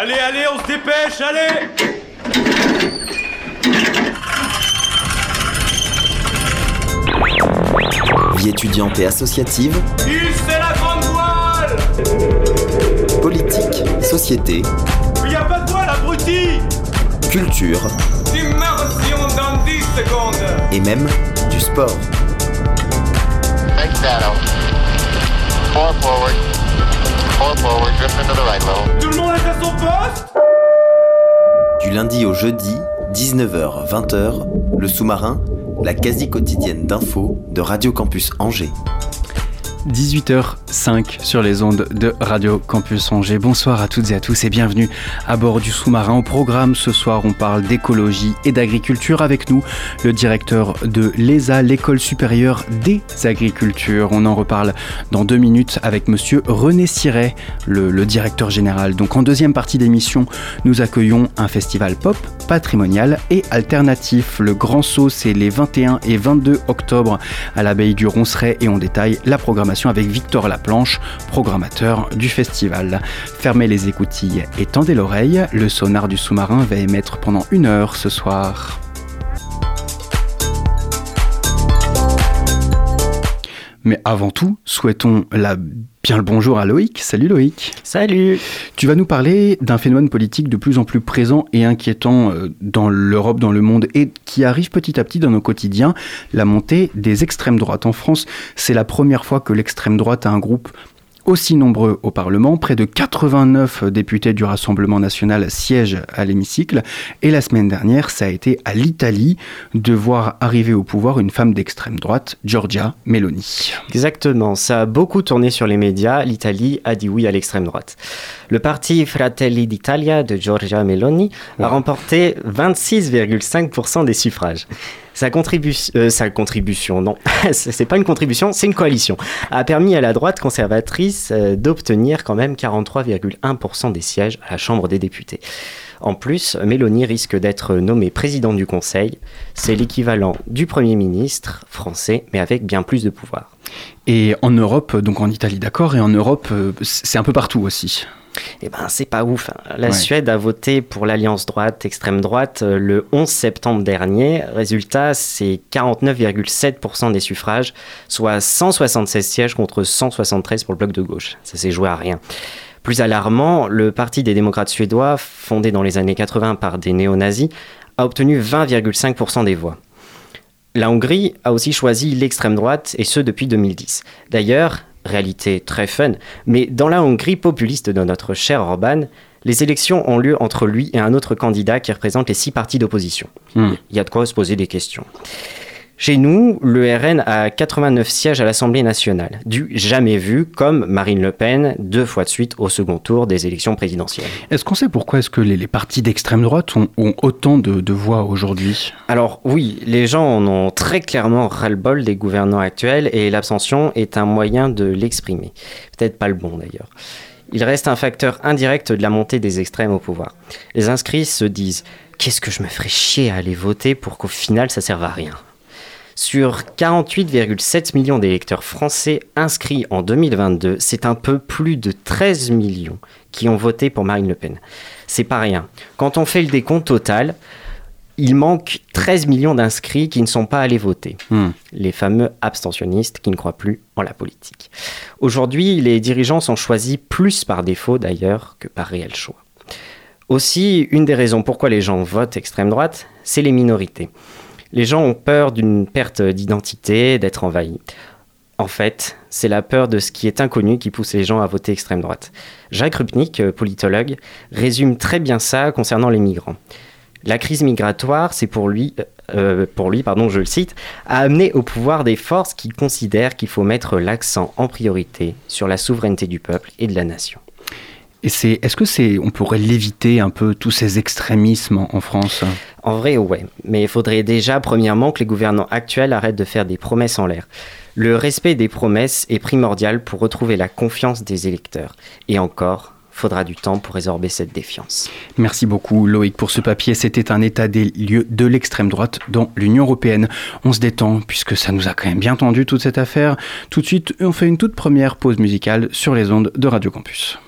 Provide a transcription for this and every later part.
Allez, allez, on se dépêche, allez. Vie étudiante et associative, c'est la grande voile. Politique, société, Il y a pas de voile, abruti. Culture. Immersion dans 10 secondes. Et même du sport. Forward. Four forward. Drift into the right low. Tout le monde est à son poste? Du lundi au jeudi, 19h-20h, le sous-marin, la quasi quotidienne d'infos de Radio Campus Angers. 18h05 sur les ondes de Radio Campus Angers. Bonsoir à toutes et à tous et bienvenue à bord du sous-marin. Au programme ce soir, on parle d'écologie et d'agriculture avec nous, le directeur de l'ESA, l'école supérieure des agricultures. On en reparle dans deux minutes avec monsieur René Siret, le, le directeur général. Donc en deuxième partie d'émission, nous accueillons un festival pop, patrimonial et alternatif. Le Grand Saut, c'est les 21 et 22 octobre à l'abbaye du Ronceret et on détaille la programmation avec Victor Laplanche, programmateur du festival. Fermez les écoutilles et tendez l'oreille, le sonar du sous-marin va émettre pendant une heure ce soir. Mais avant tout, souhaitons la bien le bonjour à Loïc. Salut Loïc. Salut Tu vas nous parler d'un phénomène politique de plus en plus présent et inquiétant euh, dans l'Europe, dans le monde et qui arrive petit à petit dans nos quotidiens, la montée des extrêmes droites. En France, c'est la première fois que l'extrême droite a un groupe aussi nombreux au Parlement. Près de 89 députés du Rassemblement national siègent à l'hémicycle. Et la semaine dernière, ça a été à l'Italie de voir arriver au pouvoir une femme d'extrême droite, Giorgia Meloni. Exactement, ça a beaucoup tourné sur les médias, l'Italie a dit oui à l'extrême droite. Le parti Fratelli d'Italia de Giorgia Meloni a remporté 26,5% des suffrages. Sa, contribu- euh, sa contribution, non, c'est pas une contribution, c'est une coalition, a permis à la droite conservatrice euh, d'obtenir quand même 43,1% des sièges à la Chambre des députés. En plus, Meloni risque d'être nommée présidente du Conseil. C'est l'équivalent du Premier ministre français, mais avec bien plus de pouvoir. Et en Europe, donc en Italie d'accord, et en Europe, euh, c'est un peu partout aussi. Eh ben, c'est pas ouf. hein. La Ouais. Suède a voté pour l'alliance droite, extrême droite, euh, le 11 septembre dernier. Résultat, c'est 49,7% des suffrages, soit 176 sièges contre 173 pour le bloc de gauche. Ça s'est joué à rien. Plus alarmant, le Parti des démocrates suédois, fondé dans les années 80 par des néo-nazis, a obtenu 20,5% des voix. La Hongrie a aussi choisi l'extrême droite, et ce depuis 2010. D'ailleurs, réalité très fun, mais dans la Hongrie populiste de notre cher Orban, les élections ont lieu entre lui et un autre candidat qui représente les six partis d'opposition. Hmm. Il y a de quoi se poser des questions. Chez nous, le RN a 89 sièges à l'Assemblée nationale, du jamais vu comme Marine Le Pen, deux fois de suite au second tour des élections présidentielles. Est-ce qu'on sait pourquoi est-ce que les, les partis d'extrême droite ont, ont autant de, de voix aujourd'hui? Alors oui, les gens en ont très clairement ras-le-bol des gouvernants actuels et l'abstention est un moyen de l'exprimer. Peut-être pas le bon d'ailleurs. Il reste un facteur indirect de la montée des extrêmes au pouvoir. Les inscrits se disent Qu'est-ce que je me ferais chier à aller voter pour qu'au final ça serve à rien? Sur 48,7 millions d'électeurs français inscrits en 2022, c'est un peu plus de 13 millions qui ont voté pour Marine Le Pen. C'est pas rien. Quand on fait le décompte total, il manque 13 millions d'inscrits qui ne sont pas allés voter. Hmm. Les fameux abstentionnistes qui ne croient plus en la politique. Aujourd'hui, les dirigeants sont choisis plus par défaut d'ailleurs que par réel choix. Aussi, une des raisons pourquoi les gens votent extrême droite, c'est les minorités. Les gens ont peur d'une perte d'identité, d'être envahis. En fait, c'est la peur de ce qui est inconnu qui pousse les gens à voter extrême droite. Jacques Rupnik, euh, politologue, résume très bien ça concernant les migrants. La crise migratoire, c'est pour lui, euh, pour lui, pardon, je le cite, a amené au pouvoir des forces qui considèrent qu'il faut mettre l'accent en priorité sur la souveraineté du peuple et de la nation. Et c'est, est-ce que c'est, on pourrait l'éviter un peu tous ces extrémismes en France? En vrai, ouais. Mais il faudrait déjà, premièrement, que les gouvernants actuels arrêtent de faire des promesses en l'air. Le respect des promesses est primordial pour retrouver la confiance des électeurs. Et encore, faudra du temps pour résorber cette défiance. Merci beaucoup Loïc pour ce papier. C'était un état des lieux de l'extrême droite dans l'Union européenne. On se détend puisque ça nous a quand même bien tendu toute cette affaire. Tout de suite, on fait une toute première pause musicale sur les ondes de Radio Campus.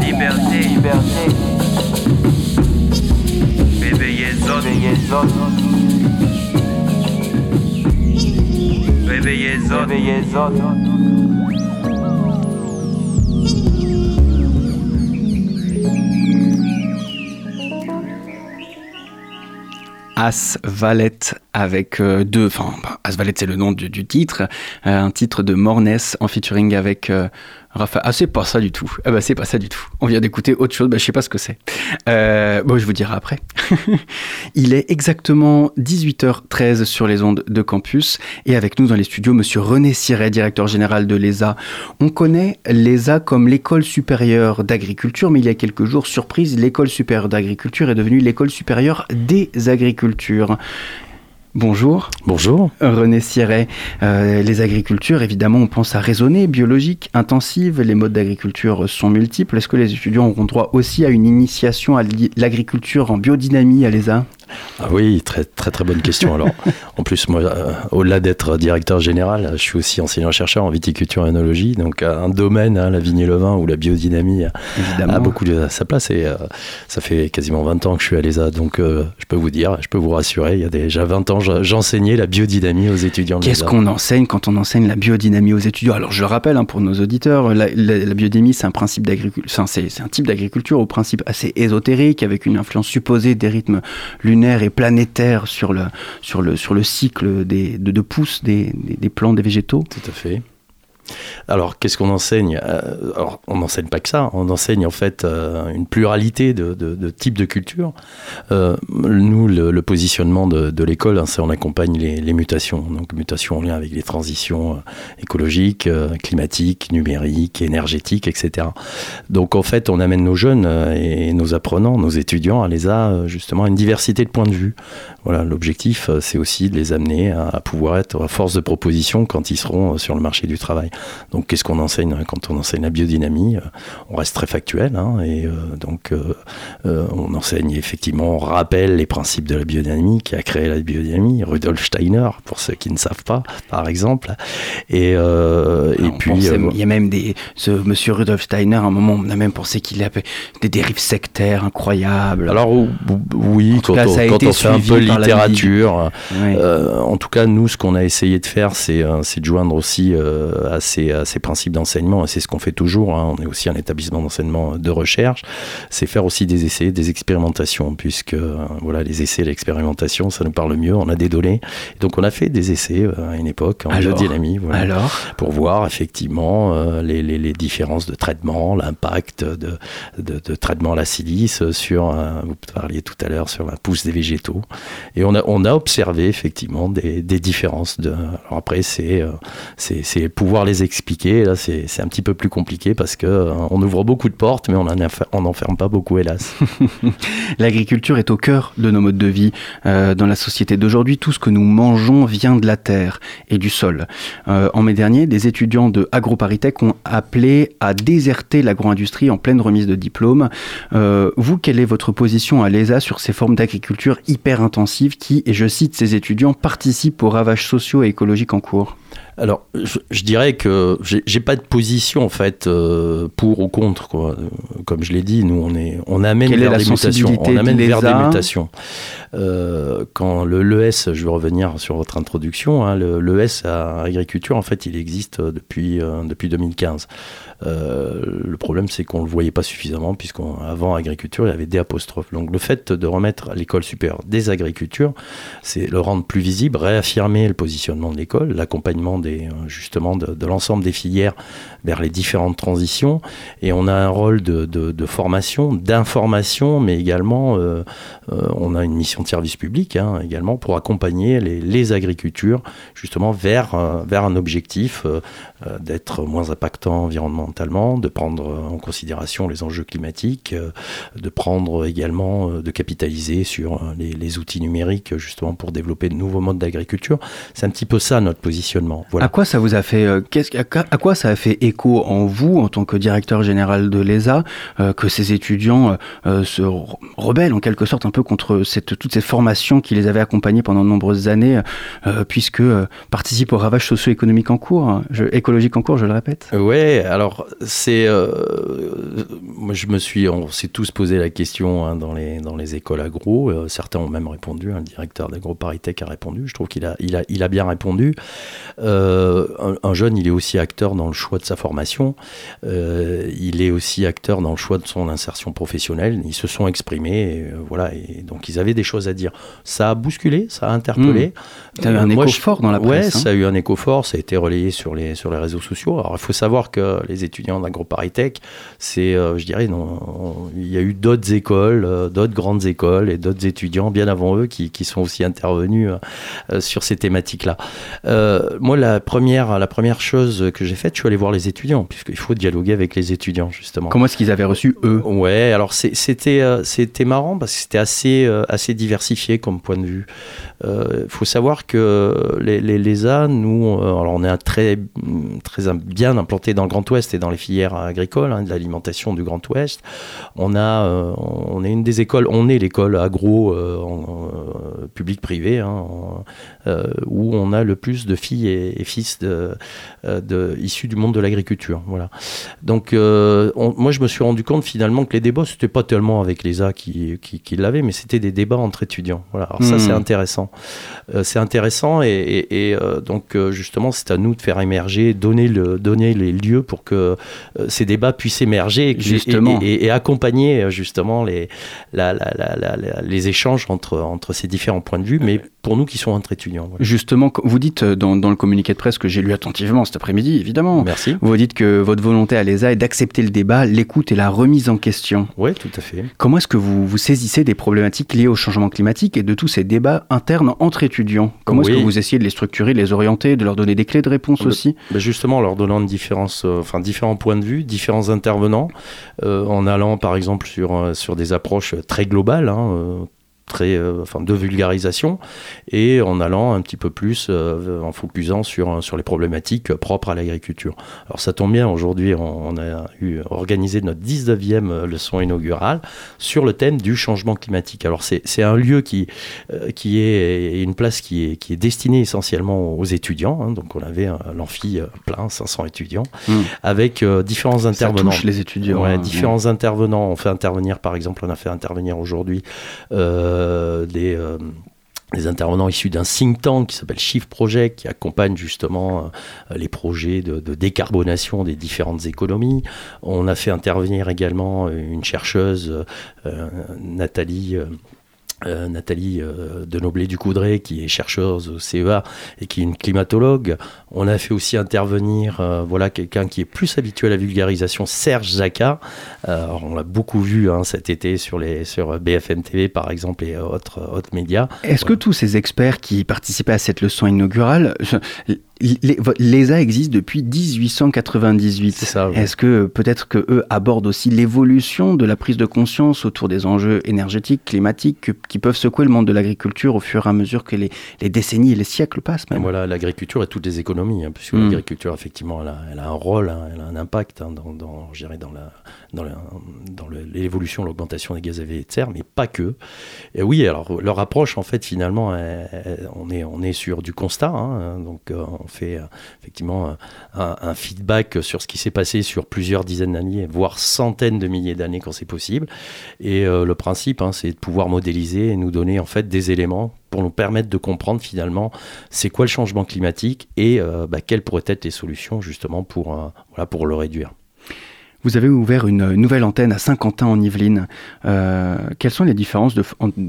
Liberté, liberté. Réveillez zone, réveillez zone. Réveillez zone, réveillez zone. As Valette avec euh, deux, enfin Valette c'est le nom du, titre, euh, un titre de Mornes en featuring avec euh, Raphaël. Ah c'est pas ça du tout, ah bah c'est pas ça du tout. On vient d'écouter autre chose, bah je sais pas ce que c'est. Bon je vous dirai après. Il est exactement 18h13 sur les ondes de campus et avec nous dans les studios Monsieur René Siret, directeur général de l'ESA. On connaît l'ESA comme l'école supérieure d'agriculture, mais il y a quelques jours, surprise, l'école supérieure d'agriculture est devenue l'école supérieure des agricultures. Bonjour. Bonjour. René Siret. Euh, les agricultures, évidemment, on pense à raisonner, biologique, intensive. Les modes d'agriculture sont multiples. Est-ce que les étudiants auront droit aussi à une initiation à l'agriculture en biodynamie à l'ESA Ah oui, très très très bonne question. Alors, en plus, moi, euh, au-delà d'être directeur général, je suis aussi enseignant-chercheur en viticulture et œnologie, donc euh, un domaine, hein, la vigne et le vin, où la biodynamie a, Évidemment. a beaucoup de sa place. Et euh, ça fait quasiment 20 ans que je suis à l'ESA, donc euh, je peux vous dire, je peux vous rassurer, il y a déjà 20 ans, je- j'enseignais la biodynamie aux étudiants Qu'est-ce qu'on enseigne quand on enseigne la biodynamie aux étudiants? Alors je le rappelle hein, pour nos auditeurs, la, la- la biodynamie c'est un principe d'agriculture, c'est un type d'agriculture au principe assez ésotérique avec une influence supposée des rythmes lunaires et planétaires sur le sur le sur le cycle des, de, de pousse des, des, des des végétaux. Tout à fait. Alors, qu'est-ce qu'on enseigne? Euh, Alors, on n'enseigne pas que ça. On enseigne en fait euh, une pluralité de, types de cultures. Euh, nous, le, positionnement de, l'école, hein, c'est on accompagne les, les mutations. Donc, mutations en lien avec les transitions écologiques, climatiques, numériques, énergétiques, etc. Donc, en fait, on amène nos jeunes et nos apprenants, nos étudiants à l'ESA, euh, justement, à une diversité de points de vue. Voilà, l'objectif, c'est aussi de les amener à, à pouvoir être à force de proposition quand ils seront sur le marché du travail. Donc qu'est-ce qu'on enseigne hein, quand on enseigne la biodynamie On reste très factuel hein, et donc on enseigne effectivement, on rappelle les principes de la biodynamie qui a créé la biodynamie, Rudolf Steiner pour ceux qui ne savent pas par exemple. Et, et puis il y a même des ce monsieur Rudolf Steiner à un moment on a même pensé qu'il avait des dérives sectaires incroyables. Alors oui, quand, on, fait un peu littérature, euh, en tout cas nous ce qu'on a essayé de faire c'est euh, de joindre aussi euh, à, ces, à, ces, principes d'enseignement et c'est ce qu'on fait toujours. Hein. On est aussi un établissement d'enseignement de recherche, c'est faire aussi des essais, des expérimentations puisque voilà les essais, l'expérimentation ça nous parle mieux. On a des données, donc on a fait des essais à une époque en biodynamie, voilà, alors pour voir effectivement les, les, les, différences de traitement, l'impact de, de, de, traitement à la silice sur, vous parliez tout à l'heure sur la pousse des végétaux, et on a, on a observé effectivement des, des différences. De, alors après, c'est c'est pouvoir les expliquer, là c'est un petit peu plus compliqué parce que on ouvre beaucoup de portes, mais on n'enferme pas beaucoup, hélas. L'agriculture est au cœur de nos modes de vie. Euh, dans la société d'aujourd'hui, tout ce que nous mangeons vient de la terre et du sol. Euh, en mai dernier, des étudiants de AgroParisTech ont appelé à déserter l'agro-industrie en pleine remise de diplôme. Euh, vous, quelle est votre position à l'ESA sur ces formes d'agriculture hyper intensive qui, et je cite ces étudiants, participent aux ravages sociaux et écologiques en cours? Alors, je, dirais que j'ai pas de position en fait euh, pour ou contre. Quoi. Comme je l'ai dit, nous on est, on amène vers des mutations. On amène vers des mutations. Euh, quand le l'ES, je vais revenir sur votre introduction, hein, l'ES à agriculture, en fait, il existe depuis euh, depuis 2015. Euh, le problème, c'est qu'on ne le voyait pas suffisamment, puisqu'avant agriculture, il y avait des apostrophes. Donc le fait de remettre l'école supérieure des agricultures, c'est le rendre plus visible, réaffirmer le positionnement de l'école, l'accompagnement euh, justement de, l'ensemble des filières vers les différentes transitions. Et on a un rôle de, formation, d'information, mais également, euh, on a une mission de service public hein, également pour accompagner les, les agricultures justement vers, vers un objectif d'être moins impactant environnementalement de prendre en considération les enjeux climatiques, euh, de prendre également, euh, de capitaliser sur euh, les, outils numériques justement pour développer de nouveaux modes d'agriculture. C'est un petit peu ça notre positionnement. Voilà. À quoi ça vous a fait à quoi ça a fait écho en vous en tant que directeur général de l'ESA que ces étudiants se rebellent en quelque sorte un peu contre cette, toutes ces formations qui les avaient accompagnés pendant de nombreuses années, puisque participent aux ravages socio-économiques en cours, hein, je, écologiques en cours, je le répète? Ouais, alors c'est. Euh, moi, je me suis. On s'est tous posé la question hein, dans, les, dans les écoles agro. Euh, certains ont même répondu. Hein, le directeur d'AgroParisTech a répondu. Je trouve qu'il a, il a, il a bien répondu. Euh, un, jeune, il est aussi acteur dans le choix de sa formation. il est aussi acteur dans le choix de son insertion professionnelle. Ils se sont exprimés. Et, voilà. Et donc, ils avaient des choses à dire. Ça a bousculé, ça a interpellé. Mmh. Ça a eu un écho fort dans la presse. Ouais, ça a eu un écho fort. Ça a été relayé sur les, sur les réseaux sociaux. Alors, il faut savoir que les étudiants d'AgroParisTech, c'est, euh, je dirais, non, il y a eu d'autres écoles, euh, d'autres grandes écoles et d'autres étudiants bien avant eux qui, qui sont aussi intervenus euh, sur ces thématiques-là. moi, la première, la première chose que j'ai faite, je suis allé voir les étudiants, puisqu'il faut dialoguer avec les étudiants, justement. Comment est-ce qu'ils avaient reçu, eux? Ouais, alors c'était, c'était marrant parce que c'était assez, assez diversifié comme point de vue. Il faut savoir que les, les, les A, nous, alors on est un très, très bien implanté dans le Grand Ouest dans les filières agricoles, hein, de l'alimentation du Grand Ouest. On, a, euh, on est une des écoles, on est l'école agro euh, euh, public-privé, hein, où on a le plus de filles et, fils de, de, issus du monde de l'agriculture. Voilà. Donc, moi, je me suis rendu compte finalement que les débats, c'était pas tellement avec les A qui, qui, l'avaient, mais c'était des débats entre étudiants. Voilà. Alors, ça, c'est hmm. intéressant. c'est intéressant et, et donc, justement, c'est à nous de faire émerger, donner, le, donner les lieux pour que euh, ces débats puissent émerger justement. Et, accompagner euh, justement les, les échanges entre, entre ces différents points de vue, mais pour nous qui sommes entre étudiants. Justement, vous dites euh, dans, le communiqué de presse que j'ai lu attentivement cet après-midi, évidemment. Merci. Vous dites que votre volonté à l'ESA est d'accepter le débat, l'écoute et la remise en question. Oui, tout à fait. Comment est-ce que vous vous saisissez des problématiques liées au changement climatique et de tous ces débats internes entre étudiants? Comment est-ce que vous essayez de les structurer, de les orienter, de leur donner des clés de réponse aussi? ben Justement, en leur donnant de différences, enfin, différents points de vue, différents intervenants, euh, en allant par exemple sur, euh, des approches très globales, hein, très, euh, enfin, de vulgarisation et en allant un petit peu plus, euh, en focusant sur, sur les problématiques propres à l'agriculture. Alors ça tombe bien, aujourd'hui on, on a eu organisé notre 19e leçon inaugurale sur le thème du changement climatique. Alors c'est un lieu qui, euh, qui est une place qui est, qui est destinée essentiellement aux étudiants. hein. donc on avait l'amphi euh, plein, 500 étudiants, Mm. avec euh, différents Ça intervenants. touche les étudiants. Ouais, hein. différents intervenants. On fait intervenir, par exemple, on a fait intervenir aujourd'hui euh, des, euh, des intervenants issus d'un think tank qui s'appelle Shift Project, qui accompagne justement euh, les projets de, décarbonation des différentes économies. On a fait intervenir également une chercheuse, euh, Nathalie. euh, euh, Nathalie euh, Denoblé du Coudray, qui est chercheuse au CEA et qui est une climatologue. On a fait aussi intervenir euh, voilà, quelqu'un qui est plus habitué à la vulgarisation, Serge Zaka. Euh, on l'a beaucoup vu hein, cet été sur, les, sur BFM TV, par exemple, et autres, autres médias. Est-ce que tous ces experts qui participaient à cette leçon inaugurale, les- l'ESA existe depuis 1898 C'est ça. Est-ce que peut-être que eux abordent aussi l'évolution de la prise de conscience autour des enjeux énergétiques, climatiques, que- qui peuvent secouer le monde de l'agriculture au fur et à mesure que les, les décennies et les siècles passent même? Voilà, l'agriculture et toutes les économies, hein, puisque Mm. l'agriculture, effectivement, elle a, elle a un rôle, hein, elle a un impact hein, dans, dans, dans, la, dans, la- dans le- l'évolution, l'augmentation des gaz à effet de serre, mais pas que. Et oui, alors leur approche, en fait, finalement, elle- elle- on, est, on est sur du constat, donc euh, on fait euh, effectivement un, feedback sur ce qui s'est passé sur plusieurs dizaines d'années, voire centaines de milliers d'années quand c'est possible. Et euh, le principe, hein, c'est de pouvoir modéliser et nous donner en fait des éléments pour nous permettre de comprendre finalement c'est quoi le changement climatique et euh, bah, quelles pourraient être les solutions justement pour le réduire. Vous avez ouvert une nouvelle antenne à Saint-Quentin en Yvelines. Euh, quelles sont les différences de,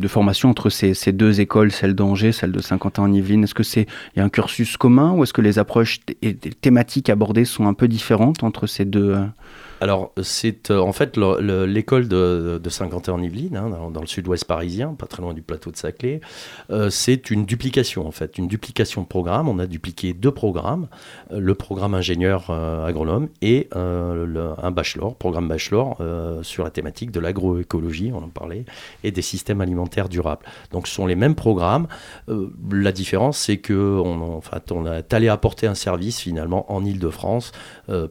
formation entre ces, deux écoles, celle d'Angers, celle de Saint-Quentin en Yvelines? Est-ce que c'est y a un cursus commun ou est-ce que les approches et thématiques abordées sont un peu différentes entre ces deux euh, Alors, c'est euh, en fait le- le- l'école de, Saint-Quentin-en-Yvelines, hein, dans, le sud-ouest parisien, pas très loin du plateau de Saclay. Euh, c'est une duplication, en fait, une duplication de programme. On a dupliqué deux programmes, euh, le programme ingénieur agronome et un bachelor, programme bachelor sur la thématique de l'agroécologie, on en parlait, et des systèmes alimentaires durables. Donc, ce sont les mêmes programmes. La différence, c'est que on, en fait, on a allé apporter un service finalement en Ile-de-France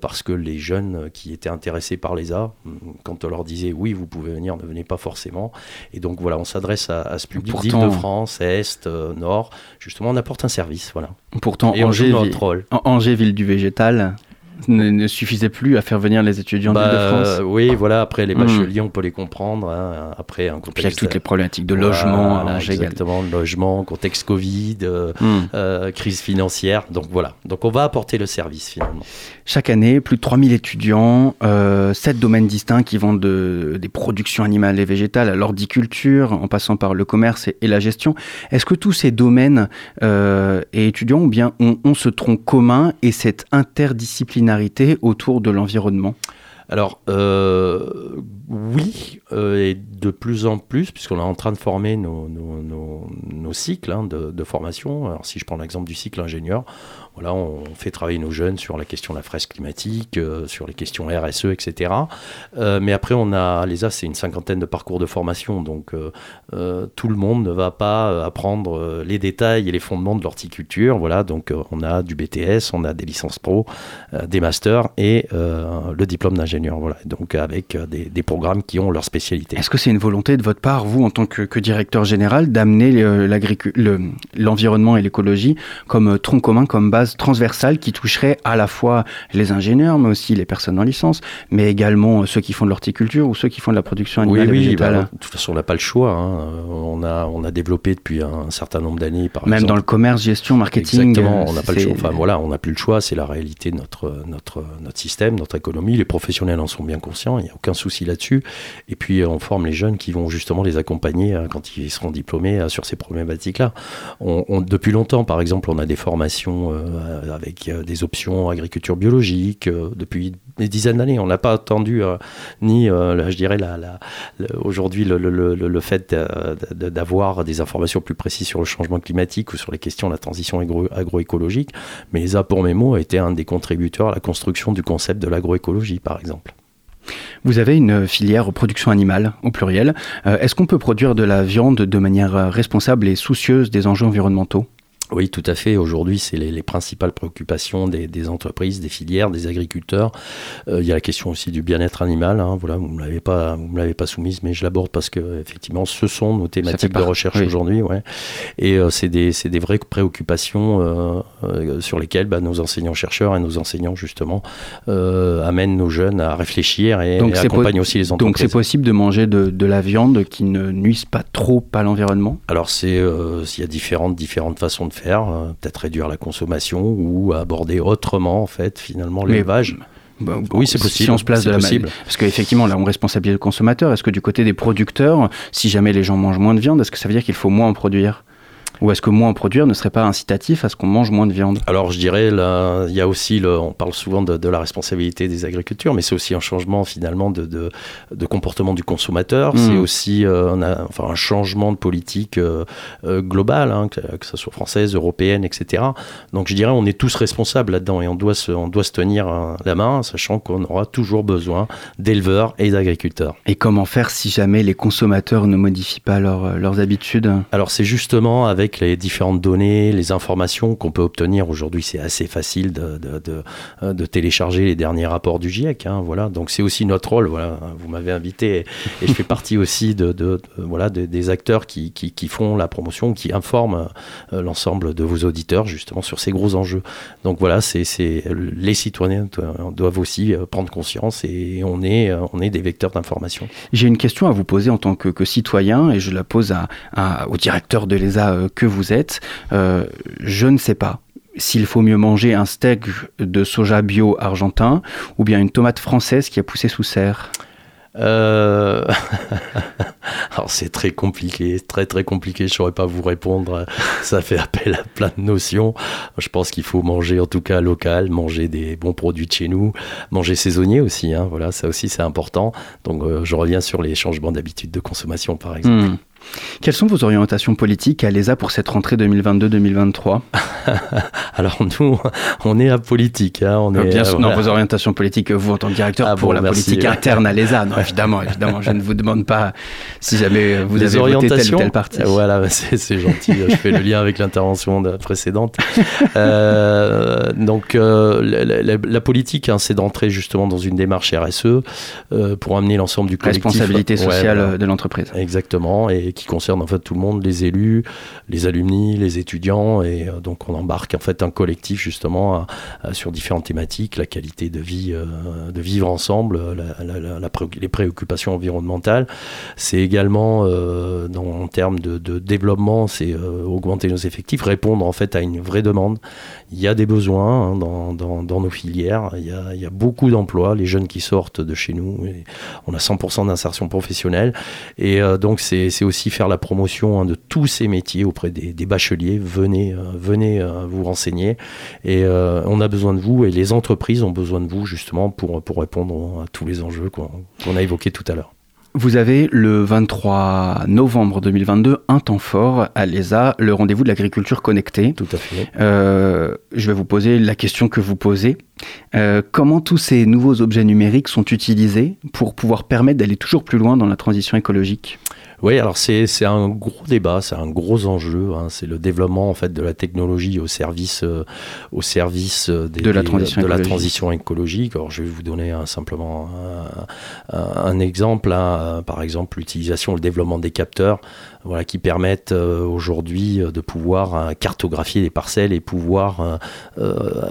parce que les jeunes qui étaient intéressés par l'ESA, hum, quand on leur disait oui, vous pouvez venir, ne venez pas forcément. Et donc voilà, on s'adresse à, à ce public d'Île-de-France, Est, euh, Nord. Justement, on apporte un service, voilà. Pourtant, Et on joue Angers, notre vi- rôle. en- Angers, ville du végétal, ne, ne suffisait plus à faire venir les étudiants Bah, d'Île-de-France. oui, voilà, après les bacheliers, on peut les comprendre. hein, après un Puis il y a contexte. toutes les problématiques de logement Voilà. Exactement, le logement, contexte Covid, euh, Hmm. euh, crise financière. Donc voilà, donc on va apporter le service finalement. Chaque année, plus de 3000 étudiants, euh, 7 domaines distincts qui vont de, des productions animales et végétales à l'horticulture, en passant par le commerce et, et la gestion. Est-ce que tous ces domaines euh, et étudiants ont bien ont, ont ce tronc commun et cette interdisciplinarité autour de l'environnement? Alors, euh, oui, euh, et de plus en plus, puisqu'on est en train de former nos, cycles hein, de formation. Alors, si je prends l'exemple du cycle ingénieur, voilà, on fait travailler nos jeunes sur la question de la fresque climatique, euh, sur les questions RSE, etc. Euh, mais après, on a, l'ESA, c'est une cinquantaine de parcours de formation, donc euh, tout le monde ne va pas apprendre les détails et les fondements de l'horticulture. Voilà, donc on a du BTS, on a des licences pro, des masters et le diplôme d'ingénieur. Voilà, donc avec des, programmes qui ont leur spécialité. Est-ce que c'est une volonté de votre part, vous, en tant que, directeur général, d'amener l'environnement et l'écologie comme tronc commun, comme base transversale qui toucherait à la fois les ingénieurs, mais aussi les personnes en licence, mais également euh, ceux qui font de l'horticulture ou ceux qui font de la production Oui, animale oui, végétale bah, de toute façon, on n'a pas le choix. hein. On, a, on a développé depuis un certain nombre d'années, par Même exemple. dans le commerce, gestion, marketing. Exactement, on n'a pas le choix. Enfin voilà, on n'a plus le choix, c'est la réalité de notre, notre, notre système, notre économie. Les professionnels en sont bien conscients, il n'y a aucun souci là-dessus. Et puis euh, on forme les jeunes qui vont justement les accompagner euh, quand ils seront diplômés sur ces problématiques-là. On, on- depuis longtemps, par exemple, on a des formations avec euh, des options agriculture biologique euh, depuis des dizaines d'années. On n'a pas attendu euh, ni, euh, je dirais, aujourd'hui le, fait euh, d'avoir des informations plus précises sur le changement climatique ou sur les questions de la transition agro- agroécologique. Mais l'ESA, pour mes mots, a été un des contributeurs à la construction du concept de l'agroécologie, par exemple. Vous avez une filière production animale, au pluriel. Euh, Est-ce qu'on peut produire de la viande de manière euh, responsable et soucieuse des enjeux environnementaux? Oui, tout à fait. Aujourd'hui, c'est les, les principales préoccupations des, des entreprises, des filières, des agriculteurs. Euh, il y a la question aussi du bien-être animal. hein. Voilà, vous ne me l'avez pas, vous me l'avez pas soumise, mais je l'aborde parce que effectivement, ce sont nos thématiques de recherche oui. aujourd'hui. Ouais. Et euh, c'est des, c'est des vraies préoccupations euh, sur lesquelles bah, nos enseignants-chercheurs et nos enseignants justement amènent nos jeunes à réfléchir et, Donc accompagnent aussi les Donc c'est entreprises. possible de manger de, de la viande qui ne nuise pas trop à l'environnement? Alors c'est il y a différentes différentes façons de faire, euh, peut-être réduire la consommation ou aborder autrement en fait finalement l'élevage. Bah, Oui, c'est Si possible, on se place de la possible. Parce qu'effectivement, là, on responsabilise le consommateur. Est-ce que du côté des producteurs, si jamais les gens mangent moins de viande, est-ce que ça veut dire qu'il faut moins en produire? Ou est-ce que moins en produire ne serait pas incitatif à ce qu'on mange moins de viande? Alors je dirais là, il y a aussi le, on parle souvent de, de la responsabilité des agriculteurs, mais c'est aussi un changement finalement de, de, de comportement du consommateur. Mhm. C'est aussi euh, a- enfin, un changement de politique euh, euh, globale, hein, que, que ce soit française, européenne, etc. Donc je dirais on est tous responsables là-dedans et on doit se, on doit se tenir la main, sachant qu'on aura toujours besoin d'éleveurs et d'agriculteurs. Et comment faire si jamais les consommateurs ne modifient pas leur- leurs habitudes? Alors c'est justement avec les différentes données, les informations qu'on peut obtenir aujourd'hui, c'est assez facile de, de, de, télécharger les derniers rapports du GIEC. hein, voilà, donc c'est aussi notre rôle. Voilà, vous m'avez invité et, je fais partie aussi de, voilà de- des acteurs qui, qui, font la promotion, qui informent euh, l'ensemble de vos auditeurs justement sur ces gros enjeux. Donc voilà, c'est les citoyens doivent- aussi euh, prendre conscience et on est euh, on est des vecteurs d'information. J'ai une question à vous poser en tant que, que citoyen et je la pose à, au directeur de l'ESA que vous êtes. Euh, je ne sais pas s'il faut mieux manger un steak de soja bio argentin ou bien une tomate française qui a poussé sous serre. Euh, Alors c'est très compliqué, très très compliqué. Je saurais pas vous répondre. Ça fait appel à plein de notions. Je pense qu'il faut manger en tout cas local, manger des bons produits de chez nous, manger saisonnier aussi. hein. Voilà, ça aussi c'est important. Donc euh, je reviens sur les changements d'habitude de consommation par exemple. Hmm. Quelles sont vos orientations politiques à l'ESA pour cette rentrée 2022-2023 Alors nous, on est apolitique. Hein. On Euh, est, Bien sûr, non, voilà. vos orientations politiques, vous en tant que directeur Ah pour bon, la merci. politique interne à l'ESA. Non, évidemment, évidemment, je ne vous demande pas si jamais vous Les avez voté tel ou orientations, tel parti. euh, Voilà, c'est gentil. je fais le lien avec l'intervention de- précédente. Euh, donc, euh, la, la- la politique, hein, c'est d'entrer justement dans une démarche RSE euh, pour amener l'ensemble du collectif. Responsabilité Ouais, sociale voilà. de l'entreprise. Exactement, et qui concerne en fait tout le monde, les élus, les alumni, les étudiants, et euh, donc on embarque en fait un collectif justement sur différentes thématiques, la qualité de vie, euh, de vivre ensemble, la- les préoccupations environnementales. C'est également euh, dans, en termes de, développement, c'est augmenter nos effectifs, répondre en fait à une vraie demande. Il y a des besoins hein, dans, nos filières, il y a, beaucoup d'emplois, les jeunes qui sortent de chez nous, on a 100% d'insertion professionnelle. Et donc, c'est c'est aussi faire la promotion hein, de tous ces métiers auprès des, des bacheliers. Venez, euh, venez euh, vous renseigner. Et euh, on a besoin de vous et les entreprises ont besoin de vous justement pour, pour répondre à tous les enjeux qu'on a évoqués tout à l'heure. Vous avez le 23 novembre 2022 un temps fort à l'ESA, le rendez-vous de l'agriculture connectée. Tout à fait. Euh, je vais vous poser la question que vous posez. Euh, comment tous ces nouveaux objets numériques sont utilisés pour pouvoir permettre d'aller toujours plus loin dans la transition écologique? Oui, alors c'est un gros débat, c'est un gros enjeu. hein. C'est le développement en fait de la technologie au service, euh, au service euh, des- De la des- transition de la écologique. transition écologique. Alors je vais vous donner simplement un, exemple. hein. Par exemple, l'utilisation, le développement des capteurs, voilà, qui permettent euh, aujourd'hui de pouvoir cartographier les parcelles et pouvoir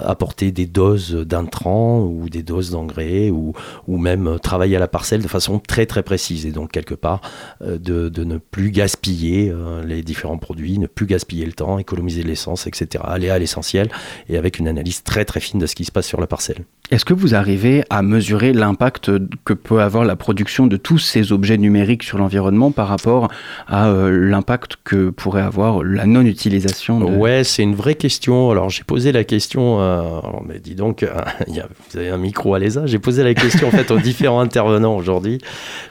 apporter des doses d'intrants ou des doses d'engrais ou, ou même travailler à la parcelle de façon très très précise et donc quelque part euh, de, de ne plus gaspiller euh, les différents produits, ne plus gaspiller le temps, économiser l'essence, etc. Aller à l'essentiel et avec une analyse très très fine de ce qui se passe sur la parcelle. Est-ce que vous arrivez à mesurer l'impact que peut avoir la production de tous ces objets numériques sur l'environnement par rapport à euh, l'impact que pourrait avoir la non-utilisation de... Ouais, c'est une vraie question. Alors j'ai posé la question, euh, alors, mais dis donc, y a- vous avez un micro à l'ESA, j'ai posé la question en fait aux différents intervenants aujourd'hui,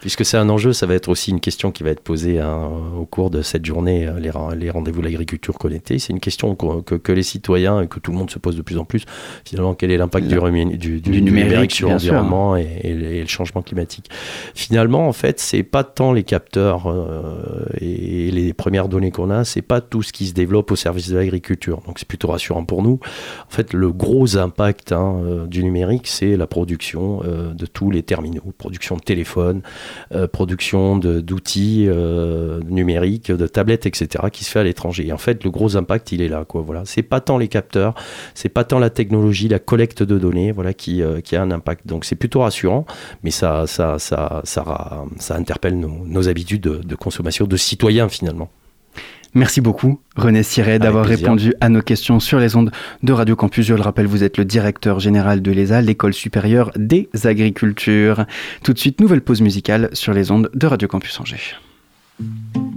puisque c'est un enjeu, ça va être aussi une question qui va être être posée hein, au cours de cette journée, euh, les, les rendez-vous de l'agriculture connectée. C'est une question que, que les citoyens et que tout le monde se pose de plus en plus. Finalement, quel est l'impact du, du, du- du du numérique, sur l'environnement et, et le- et le changement climatique? Finalement, en fait, c'est pas tant les capteurs euh, et les premières données qu'on a, c'est pas tout ce qui se développe au service de l'agriculture. Donc c'est plutôt rassurant pour nous. En fait, le gros impact hein, euh, du numérique, c'est la production euh, de tous les terminaux, production de téléphones, euh, production de- euh, numériques, de tablettes, etc., qui se fait à l'étranger. Et en fait, le gros impact, il est là. Quoi. Voilà, c'est pas tant les capteurs, c'est pas tant la technologie, la collecte de données, voilà, qui, euh, qui a un impact. Donc c'est plutôt rassurant, mais ça, ça, ça, ça, interpelle nos, nos habitudes de, de consommation de citoyens finalement. Merci beaucoup, René Siret, d'avoir répondu à nos questions sur les ondes de Radio Campus. Je le rappelle, vous êtes le directeur général de l'ESA, l'École supérieure des agricultures. Tout de suite, nouvelle pause musicale sur les ondes de Radio Campus Angers. Thank you.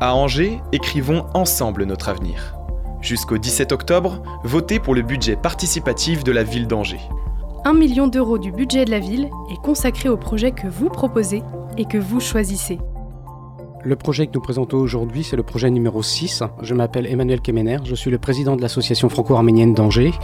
À Angers, écrivons ensemble notre avenir. Jusqu'au 17 octobre, votez pour le budget participatif de la ville d'Angers. 1 million d'euros du budget de la ville est consacré au projet que vous proposez et que vous choisissez. Le projet que nous présentons aujourd'hui, c'est le projet numéro 6. Je m'appelle Emmanuel Kemener, je suis le président de l'association franco-arménienne d'Angers.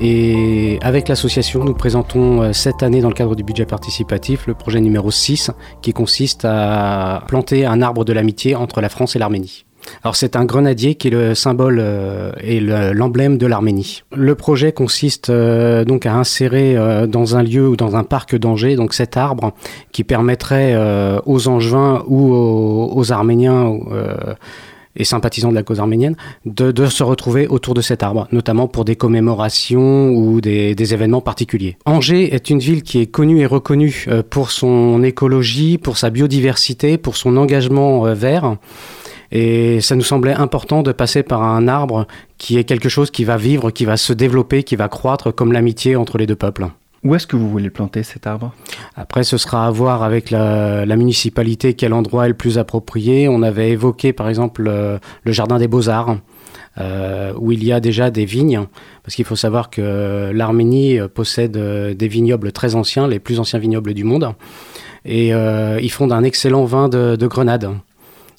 Et avec l'association, nous présentons euh, cette année, dans le cadre du budget participatif, le projet numéro 6, qui consiste à planter un arbre de l'amitié entre la France et l'Arménie. Alors c'est un grenadier qui est le symbole euh, et le- l'emblème de l'Arménie. Le projet consiste euh, donc à insérer euh, dans un lieu ou dans un parc d'Angers donc cet arbre qui permettrait aux Angevins ou aux, Arméniens et sympathisants de la cause arménienne, de, se retrouver autour de cet arbre, notamment pour des commémorations ou des, des événements particuliers. Angers est une ville qui est connue et reconnue pour son écologie, pour sa biodiversité, pour son engagement vert. Et ça nous semblait important de passer par un arbre qui est quelque chose qui va vivre, qui va se développer, qui va croître comme l'amitié entre les deux peuples. Où est-ce que vous voulez planter cet arbre? Après, ce sera à voir avec la, la, municipalité quel endroit est le plus approprié. On avait évoqué par exemple le, le jardin des beaux-arts. Euh, où il y a déjà des vignes, parce qu'il faut savoir que l'Arménie possède euh, des vignobles très anciens, les plus anciens vignobles du monde, et euh, ils font d'un excellent vin de, de grenade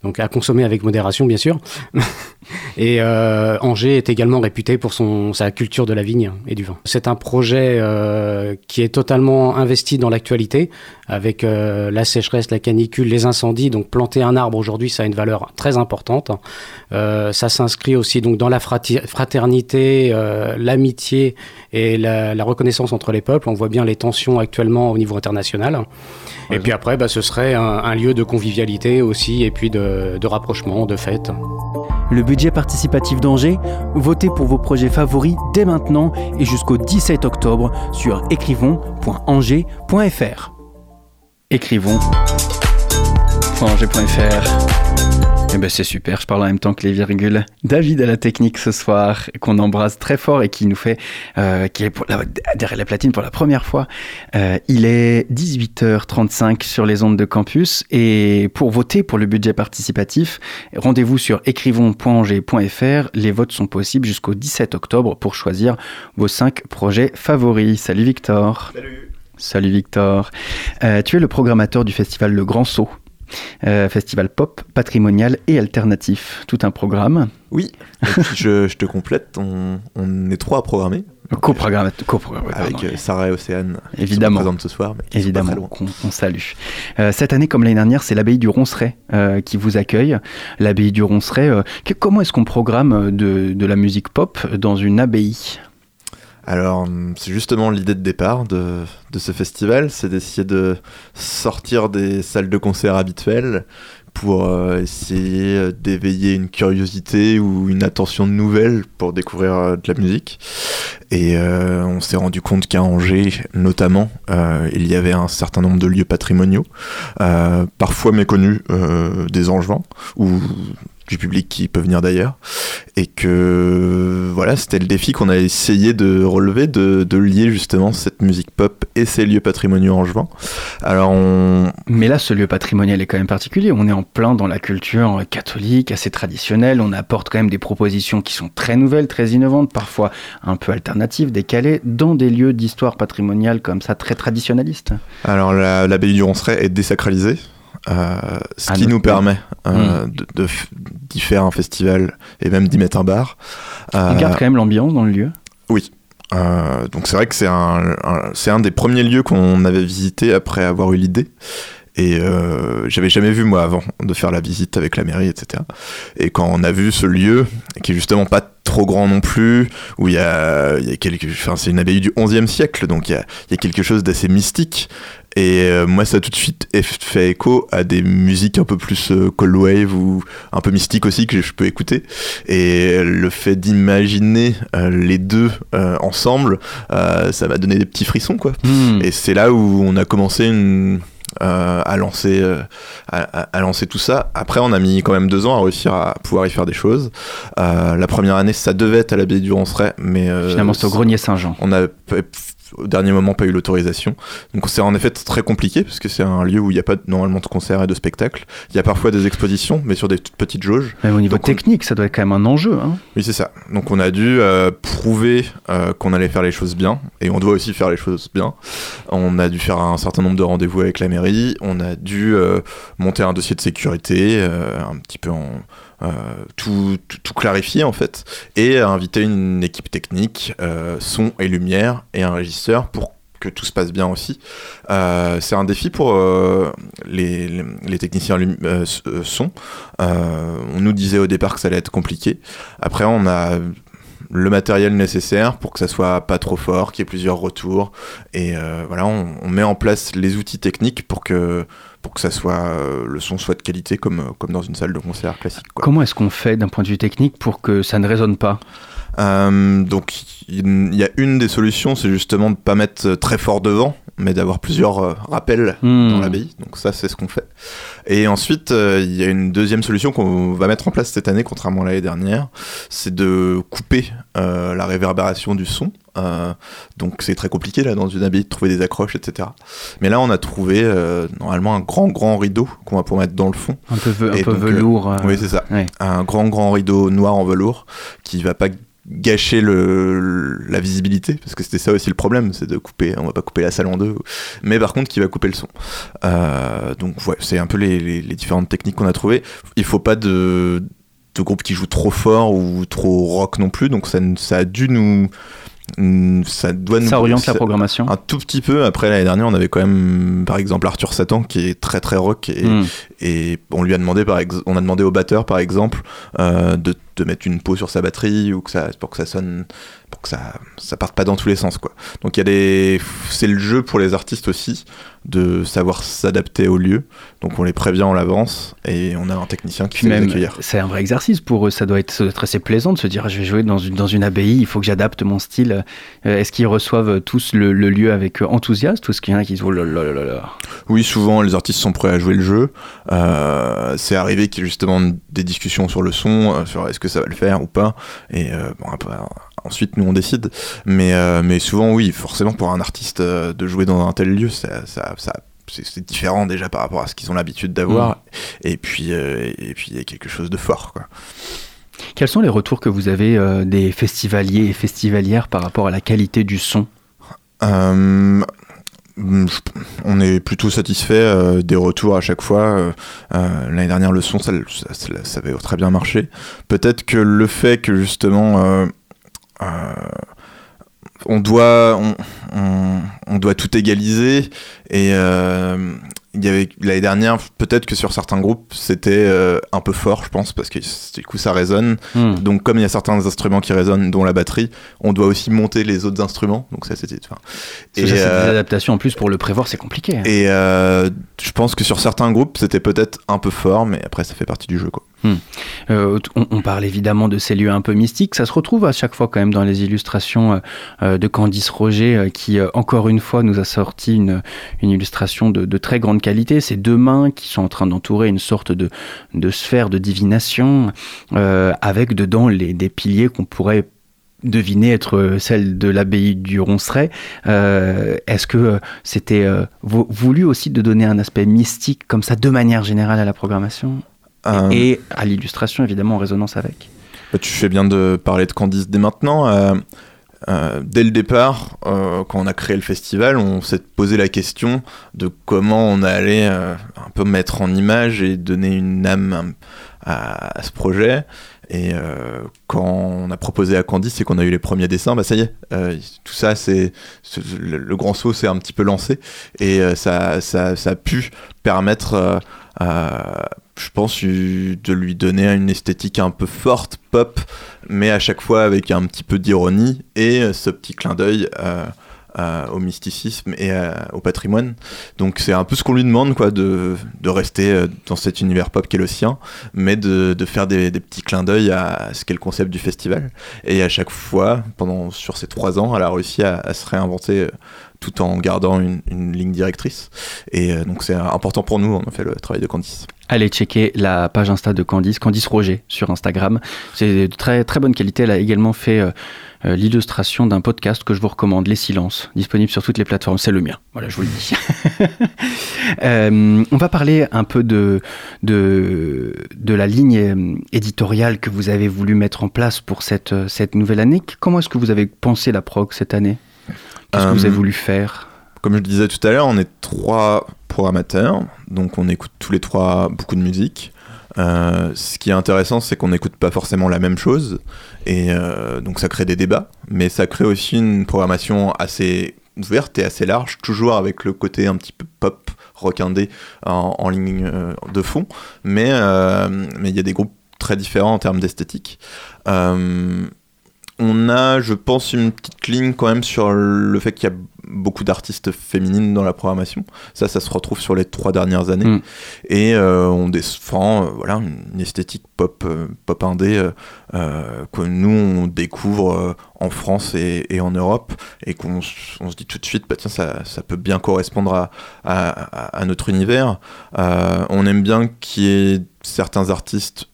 donc à consommer avec modération bien sûr. et euh, Angers est également réputé pour son, sa culture de la vigne et du vin. C'est un projet euh, qui est totalement investi dans l'actualité, avec euh, la sécheresse, la canicule, les incendies. Donc planter un arbre aujourd'hui, ça a une valeur très importante. Euh, ça s'inscrit aussi donc dans la fraternité, euh, l'amitié et la, la, reconnaissance entre les peuples. On voit bien les tensions actuellement au niveau international. Et puis après, bah, ce serait un, un, lieu de convivialité aussi, et puis de, de rapprochement, de fête. Le budget participatif d'Angers, votez pour vos projets favoris dès maintenant et jusqu'au 17 octobre sur écrivons.angers.fr. Écrivons.angers.fr. Eh ben c'est super, je parle en même temps que les virgules. David à la technique ce soir, qu'on embrasse très fort et qui nous fait, euh, qui est pour la, derrière la platine pour la première fois. Euh, il est 18h35 sur les ondes de campus et pour voter pour le budget participatif, rendez-vous sur écrivons.angers.fr. Les votes sont possibles jusqu'au 17 octobre pour choisir vos 5 projets favoris. Salut Victor. Salut. Salut Victor. Euh, tu es le programmateur du festival Le Grand Saut. Euh, festival pop, patrimonial et alternatif. Tout un programme. Oui, je, je, te complète, on, on est trois à programmer. Co-programmateur. Co avec euh, Sarah et Océane. Évidemment. Qui sont présentes ce soir. Mais Évidemment, qu'on on salue. Euh, cette année, comme l'année dernière, c'est l'abbaye du Ronceret euh, qui vous accueille. L'abbaye du Ronceret, euh, que, comment est-ce qu'on programme de, de la musique pop dans une abbaye? Alors, c'est justement l'idée de départ de, ce festival, c'est d'essayer de sortir des salles de concert habituelles pour euh, essayer d'éveiller une curiosité ou une attention nouvelle pour découvrir euh, de la musique. Et euh, on s'est rendu compte qu'à Angers, notamment, il y avait un certain nombre de lieux patrimoniaux, parfois méconnus des Angevins, ou du public qui peut venir d'ailleurs. Et que voilà, c'était le défi qu'on a essayé de relever, de, de, lier justement cette musique pop et ces lieux patrimoniaux angevins. Alors on... Mais là, ce lieu patrimonial est quand même particulier. On est en plein dans la culture catholique, assez traditionnelle. On apporte quand même des propositions qui sont très nouvelles, très innovantes, parfois un peu alternatives, décalées, dans des lieux d'histoire patrimoniale comme ça, très traditionnalistes. Alors l'abbaye du Ronceret est désacralisée. Euh, ce qui nous permet euh, mmh. de, d'y faire un festival et même d'y mettre un bar. Euh, On garde quand même l'ambiance dans le lieu Oui. Euh, donc c'est vrai que c'est un, un, c'est un des premiers lieux qu'on avait visité après avoir eu l'idée. Et euh, j'avais jamais vu moi avant de faire la visite avec la mairie, etc. Et quand on a vu ce lieu, qui est justement pas trop grand non plus, où il y a, y a quelque, enfin c'est une abbaye du 11e siècle, donc il y a, il y a quelque chose d'assez mystique. Et euh, moi, ça a tout de suite fait écho à des musiques un peu plus euh, cold wave ou un peu mystiques aussi que je peux écouter. Et le fait d'imaginer euh, les deux euh, ensemble, ça m'a donné des petits frissons, quoi. Hmm. Mmh. Et c'est là où on a commencé une euh, à lancer euh, à, à, lancer tout ça. Après, on a mis quand même deux ans à réussir à pouvoir y faire des choses. Euh, la première année, ça devait être à l'abbaye du Ronceret, mais finalement, c'est au Grenier Saint-Jean. On a au dernier moment pas eu l'autorisation. Donc c'est en effet très compliqué parce que c'est un lieu où il n'y a pas normalement de concerts et de spectacles. Il y a parfois des expositions, mais sur des toutes petites jauges. Mais au niveau Donc, technique, on... ça doit être quand même un enjeu. Hein oui, c'est ça. Donc on a dû euh, prouver euh, qu'on allait faire les choses bien et on doit aussi faire les choses bien. On a dû faire un certain nombre de rendez-vous avec la mairie. On a dû euh, monter un dossier de sécurité un petit peu en tout, tout, tout, clarifier en fait et inviter une équipe technique, euh, son et lumière et un régisseur pour que tout se passe bien aussi. Euh, c'est un défi pour euh, les, les, techniciens euh, son. on nous disait au départ que ça allait être compliqué. Après, on a le matériel nécessaire pour que ça soit pas trop fort, qu'il y ait plusieurs retours. Et voilà, on, met en place les outils techniques pour que pour que ça soit, euh, le son soit de qualité comme, comme dans une salle de concert classique. Quoi. Comment est-ce qu'on fait d'un point de vue technique pour que ça ne résonne pas? Euh, donc il y a une des solutions, c'est justement de pas mettre très fort devant, mais d'avoir plusieurs euh, rappels Hmm. dans l'abbaye. Donc ça, c'est ce qu'on fait. Et ensuite, euh, il y a une deuxième solution qu'on va mettre en place cette année, contrairement à l'année dernière, c'est de couper euh, la réverbération du son. Euh, donc c'est très compliqué là dans une abbaye de trouver des accroches, etc. Mais là, on a trouvé euh, normalement un grand grand rideau qu'on va pouvoir mettre dans le fond. Un peu, ve- un Et peu donc, velours. euh, oui, c'est ça. ouais. Un grand, grand rideau noir en velours qui va pas gâcher le, la visibilité, parce que c'était ça aussi le problème, c'est de couper, on va pas couper la salle en deux, mais par contre qui va couper le son. Euh, donc ouais, c'est un peu les, les- les différentes techniques qu'on a trouvées. Il faut pas de, de groupe qui joue trop fort ou trop rock non plus, donc ça, ça a dû nous... Ça doit nous Ça oriente la programmation. un tout petit peu. Après l'année dernière, on avait quand même, par exemple, Arthur Satan qui est très très rock et, Mm. et on lui a demandé par ex- on a demandé au batteur par exemple euh, de, de mettre une peau sur sa batterie ou que ça pour que ça sonne pour que ça ça parte pas dans tous les sens quoi. Donc il y a des c'est le jeu pour les artistes aussi de savoir s'adapter au lieu. Donc on les prévient en l'avance et on a un technicien qui Puis sait les même, accueillir. c'est un vrai exercice pour eux. Ça doit être, ça doit être assez plaisant de se dire, je vais jouer dans une, dans une abbaye, il faut que j'adapte mon style. Euh, Est-ce qu'ils reçoivent tous le, le lieu avec enthousiasme ou est-ce qu'il y en a qui disent, oh là là là là? Oui, souvent les artistes sont prêts à jouer le jeu. Euh, c'est arrivé qu'il y ait justement des discussions sur le son, euh, sur est-ce que ça va le faire ou pas. Et euh, bon, après, ensuite, nous on décide. Mais, euh, mais souvent, oui, forcément, pour un artiste euh, de jouer dans un tel lieu, ça, ça, ça- c'est différent déjà par rapport à ce qu'ils ont l'habitude d'avoir. Et puis, euh, et puis il y a quelque chose de fort. Quoi. Quels sont les retours que vous avez des festivaliers et festivalières par rapport à la qualité du son? Mm, je- on est plutôt satisfait euh, des retours à chaque fois. Euh, euh, L'année dernière, le son, ça, ça, ça- ça avait très bien marché. Peut-être que le fait que justement on doit on, on- on doit tout égaliser et euh, il y avait l'année dernière peut-être que sur certains groupes c'était euh, un peu fort je pense parce que du coup ça résonne Hmm. donc comme il y a certains instruments qui résonnent dont la batterie on doit aussi monter les autres instruments donc ça c'était enfin, ça, c'est euh, des adaptations en plus pour le prévoir, c'est compliqué. hein. et euh, je pense que sur certains groupes, c'était peut-être un peu fort, mais après, ça fait partie du jeu. Quoi. Hmm. Euh, on, parle évidemment de ces lieux un peu mystiques. Ça se retrouve à chaque fois quand même dans les illustrations euh, euh, de Candice Roger, qui encore une fois nous a sorti une, illustration de, très grande qualité. Ces deux mains qui sont en train d'entourer une sorte de, sphère de divination, avec dedans les, des piliers qu'on pourrait deviner être celle de l'abbaye du Ronceret. Est-ce que c'était vou- voulu aussi de donner un aspect mystique comme ça de manière générale à la programmation? Euh, et à l'illustration évidemment en résonance avec. bah, tu fais bien de parler de Candice dès maintenant. Euh, euh, dès le départ, quand on a créé le festival, on s'est posé la question de comment on allait un peu mettre en image et donner une âme à, à ce projet. Et euh, quand on a proposé à Candice et qu'on a eu les premiers dessins, bah ça y est, euh, tout ça, c'est le, le grand saut s'est un petit peu lancé et euh, ça, ça, ça a pu permettre, je pense, euh, de lui donner une esthétique un peu forte, pop, mais à chaque fois avec un petit peu d'ironie et euh, ce petit clin d'œil euh, au mysticisme et euh, au patrimoine. Donc c'est un peu ce qu'on lui demande, quoi, de, de rester euh, dans cet univers pop qui est le sien, mais de, de faire des, petits clins d'œil à ce qu'est le concept du festival. Et à chaque fois, pendant sur ces trois ans, elle a réussi à, se réinventer tout en gardant une, une ligne directrice. Et donc c'est important pour nous, on a fait le travail de Candice. Allez checker la page Insta de Candice, Candice Roger sur Instagram. C'est de très très bonne qualité. Elle a également fait euh, l'illustration d'un podcast que je vous recommande, Les Silences, disponible sur toutes les plateformes. C'est le mien. Voilà, je vous le dis. Euh, on va parler un peu de, de, de la ligne euh, éditoriale que vous avez voulu mettre en place pour cette, cette nouvelle année. Comment est-ce que vous avez pensé la prog cette année? Qu'est-ce que vous avez voulu faire? Comme je le disais tout à l'heure, on est trois programmateurs, donc on écoute tous les trois beaucoup de musique. Euh, ce qui est intéressant, c'est qu'on n'écoute pas forcément la même chose, et euh, donc ça crée des débats, mais ça crée aussi une programmation assez ouverte et assez large, toujours avec le côté un petit peu pop, rock indé en, en ligne euh, de fond, mais euh, il y a des groupes très différents en termes d'esthétique. On a, je pense, une petite ligne quand même sur le fait qu'il y a beaucoup d'artistes féminines dans la programmation. Ça, ça se retrouve sur les trois dernières années. Mm. Et euh, on défend euh, voilà, une esthétique pop, euh, pop indé euh, que nous, on découvre en France et, et en Europe. Et qu'on se dit tout de suite, bah, tiens, ça, ça peut bien correspondre à, à- à- notre univers. On aime bien qu'il y ait certains artistes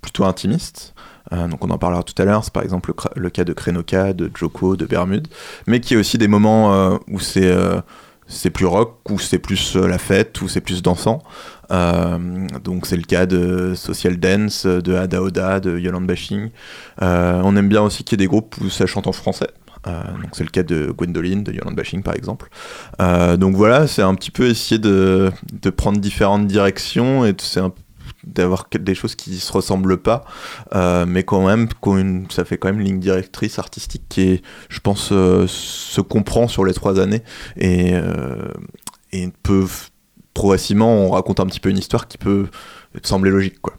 plutôt intimistes. Euh, donc on en parlera tout à l'heure, c'est par exemple le, cas de Krenoka, de Joko, de Bermude, mais qui est aussi des moments euh, où c'est euh, c'est plus rock, où c'est plus la fête, où c'est plus dansant. Donc c'est le cas de Social Dance, de Ada Oda, de Yolande Bashing. On aime bien aussi qu'il y ait des groupes où ça chante en français. Donc c'est le cas de Gwendoline, de Yolande Bashing par exemple. Donc voilà, c'est un petit peu essayer de, de prendre différentes directions et c'est un d'avoir des choses qui se ressemblent pas, euh, mais quand même, ça fait quand même une ligne directrice artistique qui est, je pense, euh, se comprend sur les trois années et, euh, et peut progressivement, on raconte un petit peu une histoire qui peut sembler logique, quoi.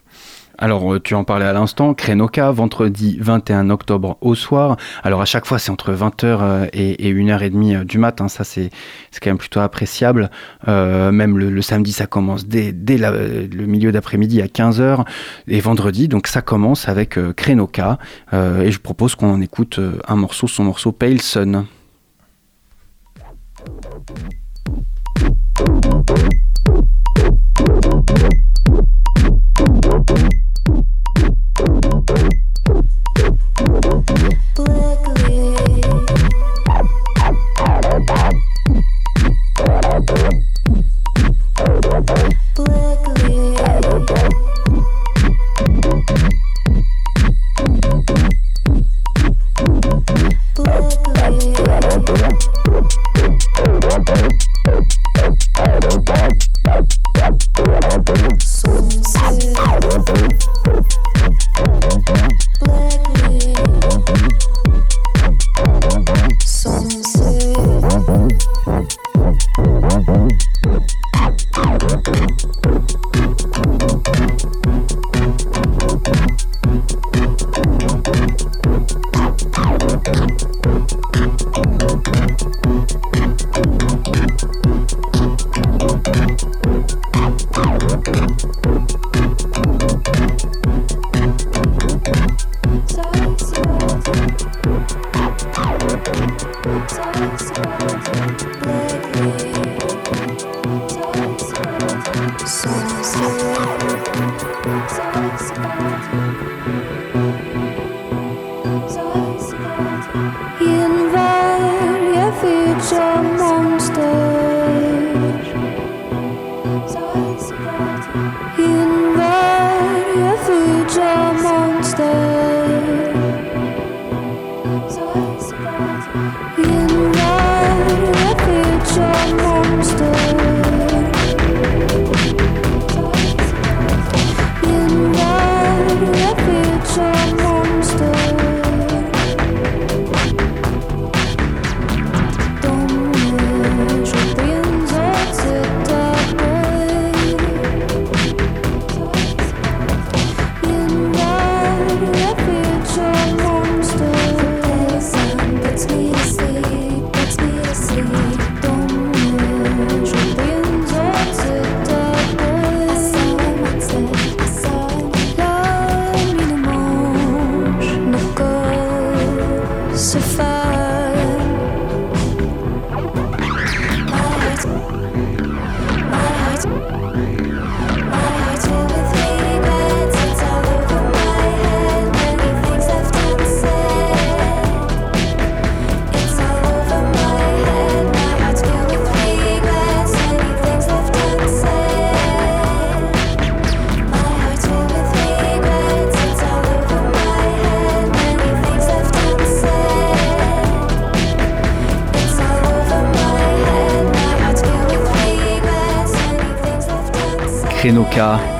Alors, euh, tu en parlais à l'instant, Krenoka, vendredi 21 octobre au soir. Alors, à chaque fois, c'est entre 20h et, et 1h30 du matin. Ça, c'est quand même plutôt appréciable. Euh, même le, samedi, ça commence dès, le milieu d'après-midi à 15h. Et vendredi, donc, ça commence avec euh, Krenoka. Euh, et je propose qu'on en écoute euh, un morceau, son morceau Pale Sun.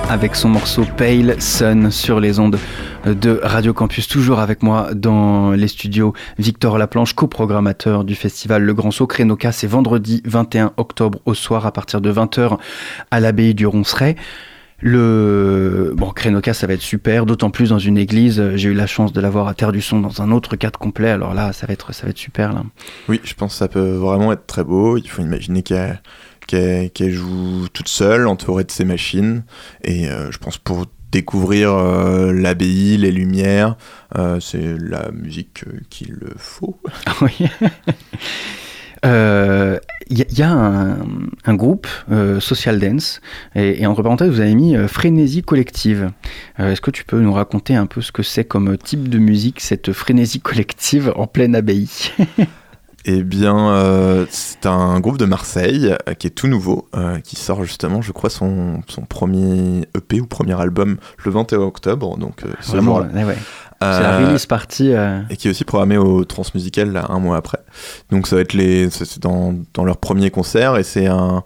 Avec son morceau Pale Sun sur les ondes de Radio Campus. Toujours avec moi dans les studios, Victor Laplanche, coprogrammateur du festival Le Grand Saut. Krenoka, c'est vendredi 21 octobre au soir à partir de 20h à l'abbaye du Ronceret. Le bon, Krenoka, ça va être super, d'autant plus dans une église. J'ai eu la chance de l'avoir à Terre du Son dans un autre cadre complet. Alors là, ça va être, ça va être super. Oui, je pense que ça peut vraiment être très beau. Il faut imaginer qu'elle qu'elle- joue toute seule, entourée de ses machines. Et euh, je pense pour découvrir euh, l'abbaye, les lumières, euh, c'est la musique qu'il faut. Ah oui. Il y, a- un, groupe, Social Dance, et, et entre parenthèses, vous avez mis Frénésie collective. Est-ce que tu peux nous raconter un peu ce que c'est comme type de musique, cette frénésie collective en pleine abbaye? Eh bien, euh, c'est un groupe de Marseille euh, qui est tout nouveau, euh, qui sort justement, je crois, son, son premier EP ou premier album le 21 octobre. Donc, ce Vraiment, ouais, ouais. C'est la release party. Et qui est aussi programmé au Transmusical là, un mois après. Donc ça va être les, c'est dans, dans leur premier concert et c'est un,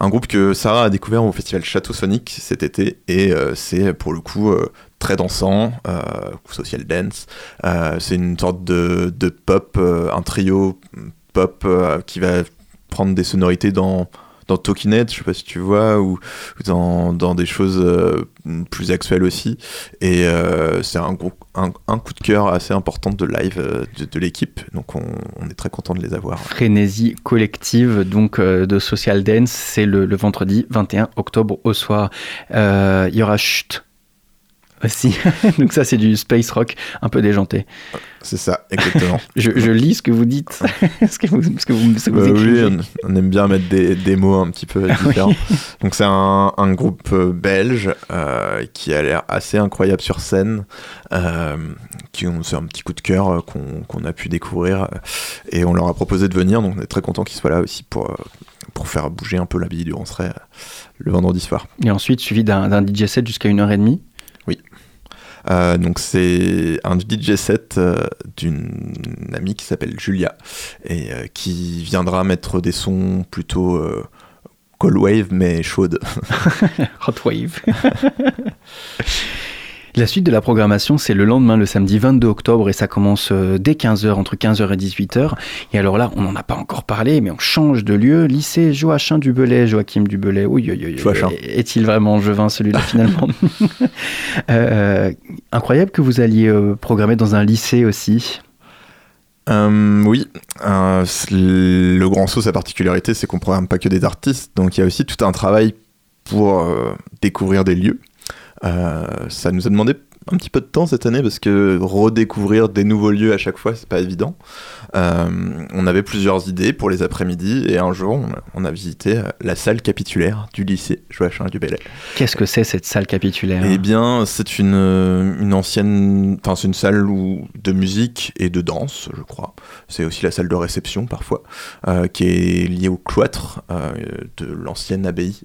un groupe que Sarah a découvert au festival Château Sonic cet été et c'est pour le coup très dansant, euh, social dance. Euh, c'est une sorte de, de pop, euh, un trio pop qui va prendre des sonorités dans dans Talking je sais pas si tu vois, ou, dans, dans des choses plus actuelles aussi. Et c'est un, un, un coup de cœur assez important de live de, de l'équipe, donc on, est très content de les avoir. Frénésie collective donc de Social Dance, c'est le, le vendredi 21 octobre au soir. Il y aura Chut aussi. donc ça c'est du space rock un peu déjanté. C'est ça, exactement. je, je lis ce que vous dites, ce que vous, ce que vous, ce que vous Bah oui, écrivez. on, on aime bien mettre des, des mots un petit peu différents. Donc c'est un, un groupe euh, belge euh, qui a l'air assez incroyable sur scène, euh, qui ont c'est un petit coup de cœur euh, qu'on a pu découvrir euh, et on leur a proposé de venir, donc on est très content qu'ils soient là aussi pour, euh, pour faire bouger un peu la bille du Ronceret euh, le vendredi soir. Et ensuite suivi d'un d'un DJ set jusqu'à 1h30. Euh, donc c'est un DJ set euh, d'une amie qui s'appelle Julia et euh, qui viendra mettre des sons plutôt cold wave mais chaudes. Hot wave. La suite de la programmation, c'est le lendemain, le samedi 22 octobre, et ça commence euh, dès 15h, entre 15h et 18h. Et alors là, on n'en a pas encore parlé, mais on change de lieu. Lycée Joachim Dubelay, Joachim Dubelay. Oui, oui, oui. Joachim. Est-il vraiment Jevin celui-là finalement? Euh, Incroyable que vous alliez euh, programmer dans un lycée aussi. Euh, oui, euh, le Grand Saut, sa particularité, c'est qu'on programme pas que des artistes, donc il y a aussi tout un travail pour euh, découvrir des lieux. Euh, ça nous a demandé un petit peu de temps cette année parce que redécouvrir des nouveaux lieux à chaque fois, c'est pas évident. Euh, on avait plusieurs idées pour les après-midi et un jour, on a, visité euh, la salle capitulaire du lycée Joachim du Bellay. Qu'est-ce que c'est cette salle capitulaire? Eh bien, c'est une, euh, une ancienne. Enfin, c'est une salle où, de musique et de danse, je crois. C'est aussi la salle de réception parfois, euh, qui est liée au cloître euh, de l'ancienne abbaye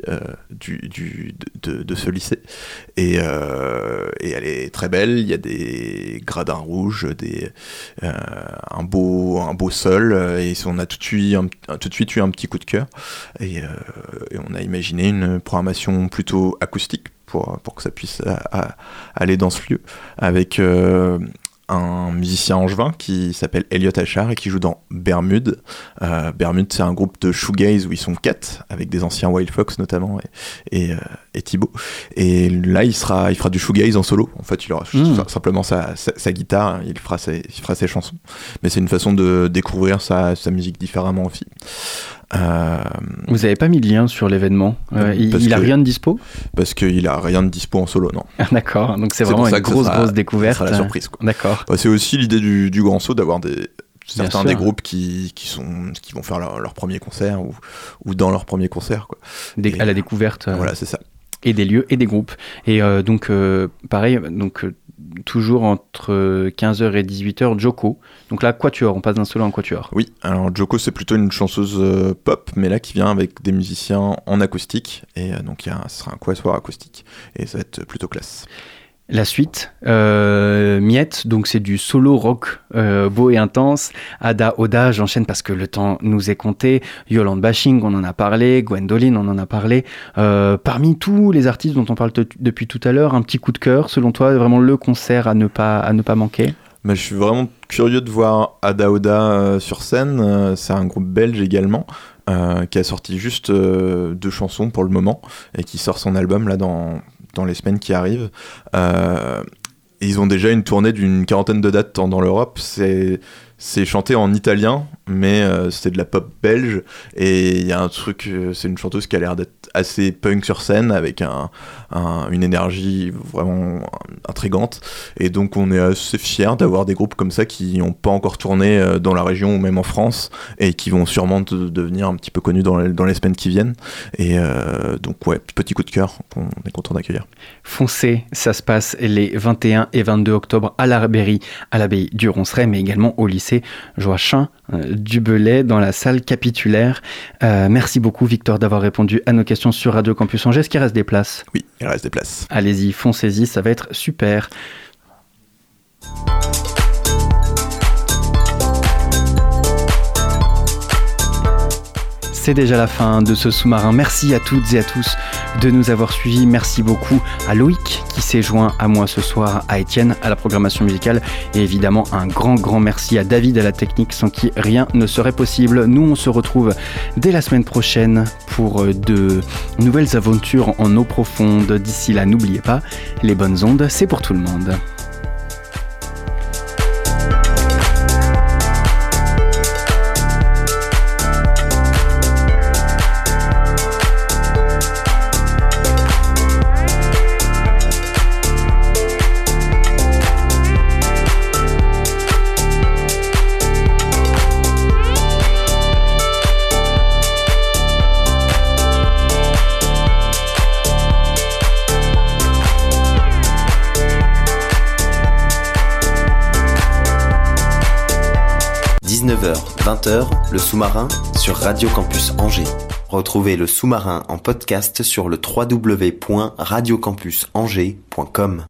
du, du- de, de- de ce lycée. Et, et elle est très belle. Il y a des gradins rouges, des, euh, un, beau, un beau sol. euh, Et on a tout de suite, tout de suite eu un petit coup de cœur. Et, euh, et on a imaginé une programmation plutôt acoustique pour, pour que ça puisse aller dans ce lieu, avec un musicien angevin qui s'appelle Elliot Achard et qui joue dans Bermude. Euh, Bermude, c'est un groupe de shoegaze où ils sont quatre, avec des anciens Wild Fox notamment et, et, euh, et Thibaut. Et là, il, sera, il fera du shoegaze en solo. En fait, il aura Mm. sa- simplement sa, sa, sa guitare, il fera, ses, il fera ses chansons. Mais c'est une façon de découvrir sa, sa musique différemment aussi. Euh, Vous n'avez pas mis de lien sur l'événement Euh, Il, il a que- rien de dispo? Parce qu'il a rien de dispo en solo, non. Ah, D'accord, donc c'est vraiment une grosse, sera- grosse découverte. sera la surprise. D'accord. Bah, c'est aussi l'idée du, du grand saut d'avoir des certains des groupes qui, qui sont qui vont faire leur, leur premier concert ou, ou dans leur premier concert quoi. Des- à la découverte. euh, Voilà, c'est ça. Et des lieux et des groupes. Et euh, donc, euh, pareil, donc toujours entre 15h et 18h, Joko. Donc là, quatuor, on passe d'un solo en quatuor. Oui, alors Joko c'est plutôt une chanteuse euh, pop, mais là qui vient avec des musiciens en acoustique et euh, donc ce sera un quatuor acoustique et ça va être plutôt classe. La suite, euh, Miette, donc c'est du solo rock euh, beau et intense. Ada Oda, j'enchaîne parce que le temps nous est compté. Yolande Bashing, on en a parlé. Gwendoline, on en a parlé. Euh, parmi tous les artistes dont on parle depuis tout à l'heure, un petit coup de cœur, selon toi, vraiment le concert à ne pas, à ne pas manquer? Mais je suis vraiment curieux de voir Ada Oda sur scène. C'est un groupe belge également qui a sorti juste deux chansons pour le moment et qui sort son album là dans, dans les semaines qui arrivent. Euh, ils ont déjà une tournée d'une quarantaine de dates dans, l'Europe. C'est chanté en italien, mais euh, c'est de la pop belge. Et il y a un truc, euh, c'est une chanteuse qui a l'air d'être assez punk sur scène, avec un, un- une énergie vraiment intrigante. Et donc on est assez fiers d'avoir des groupes comme ça qui n'ont pas encore tourné euh, dans la région ou même en France, et qui vont sûrement de- devenir un petit peu connus dans dans les semaines qui viennent. Et euh, donc ouais, petit coup de cœur qu'on est content d'accueillir. Foncez, ça se passe les 21 et 22 octobre à l'Arberie, à l'abbaye du Ronceret, mais également au lycée Joachim du Belay dans la salle capitulaire. Euh, merci beaucoup Victor d'avoir répondu à nos questions sur Radio Campus Angers. Est-ce qu'il reste des places? Oui, il reste des places. Allez-y, foncez-y, ça va être super. C'est déjà la fin de ce sous-marin. Merci à toutes et à tous de nous avoir suivis. Merci beaucoup à Loïc qui s'est joint à moi ce soir, à Étienne à la programmation musicale et évidemment un grand grand merci à David à la technique sans qui rien ne serait possible. Nous on se retrouve dès la semaine prochaine pour euh, de nouvelles aventures en eau profonde. D'ici là, n'oubliez pas, les bonnes ondes, c'est pour tout le monde. – 20h, le sous-marin sur Radio Campus Angers. Retrouvez le sous-marin en podcast sur le www.radiocampusangers.com.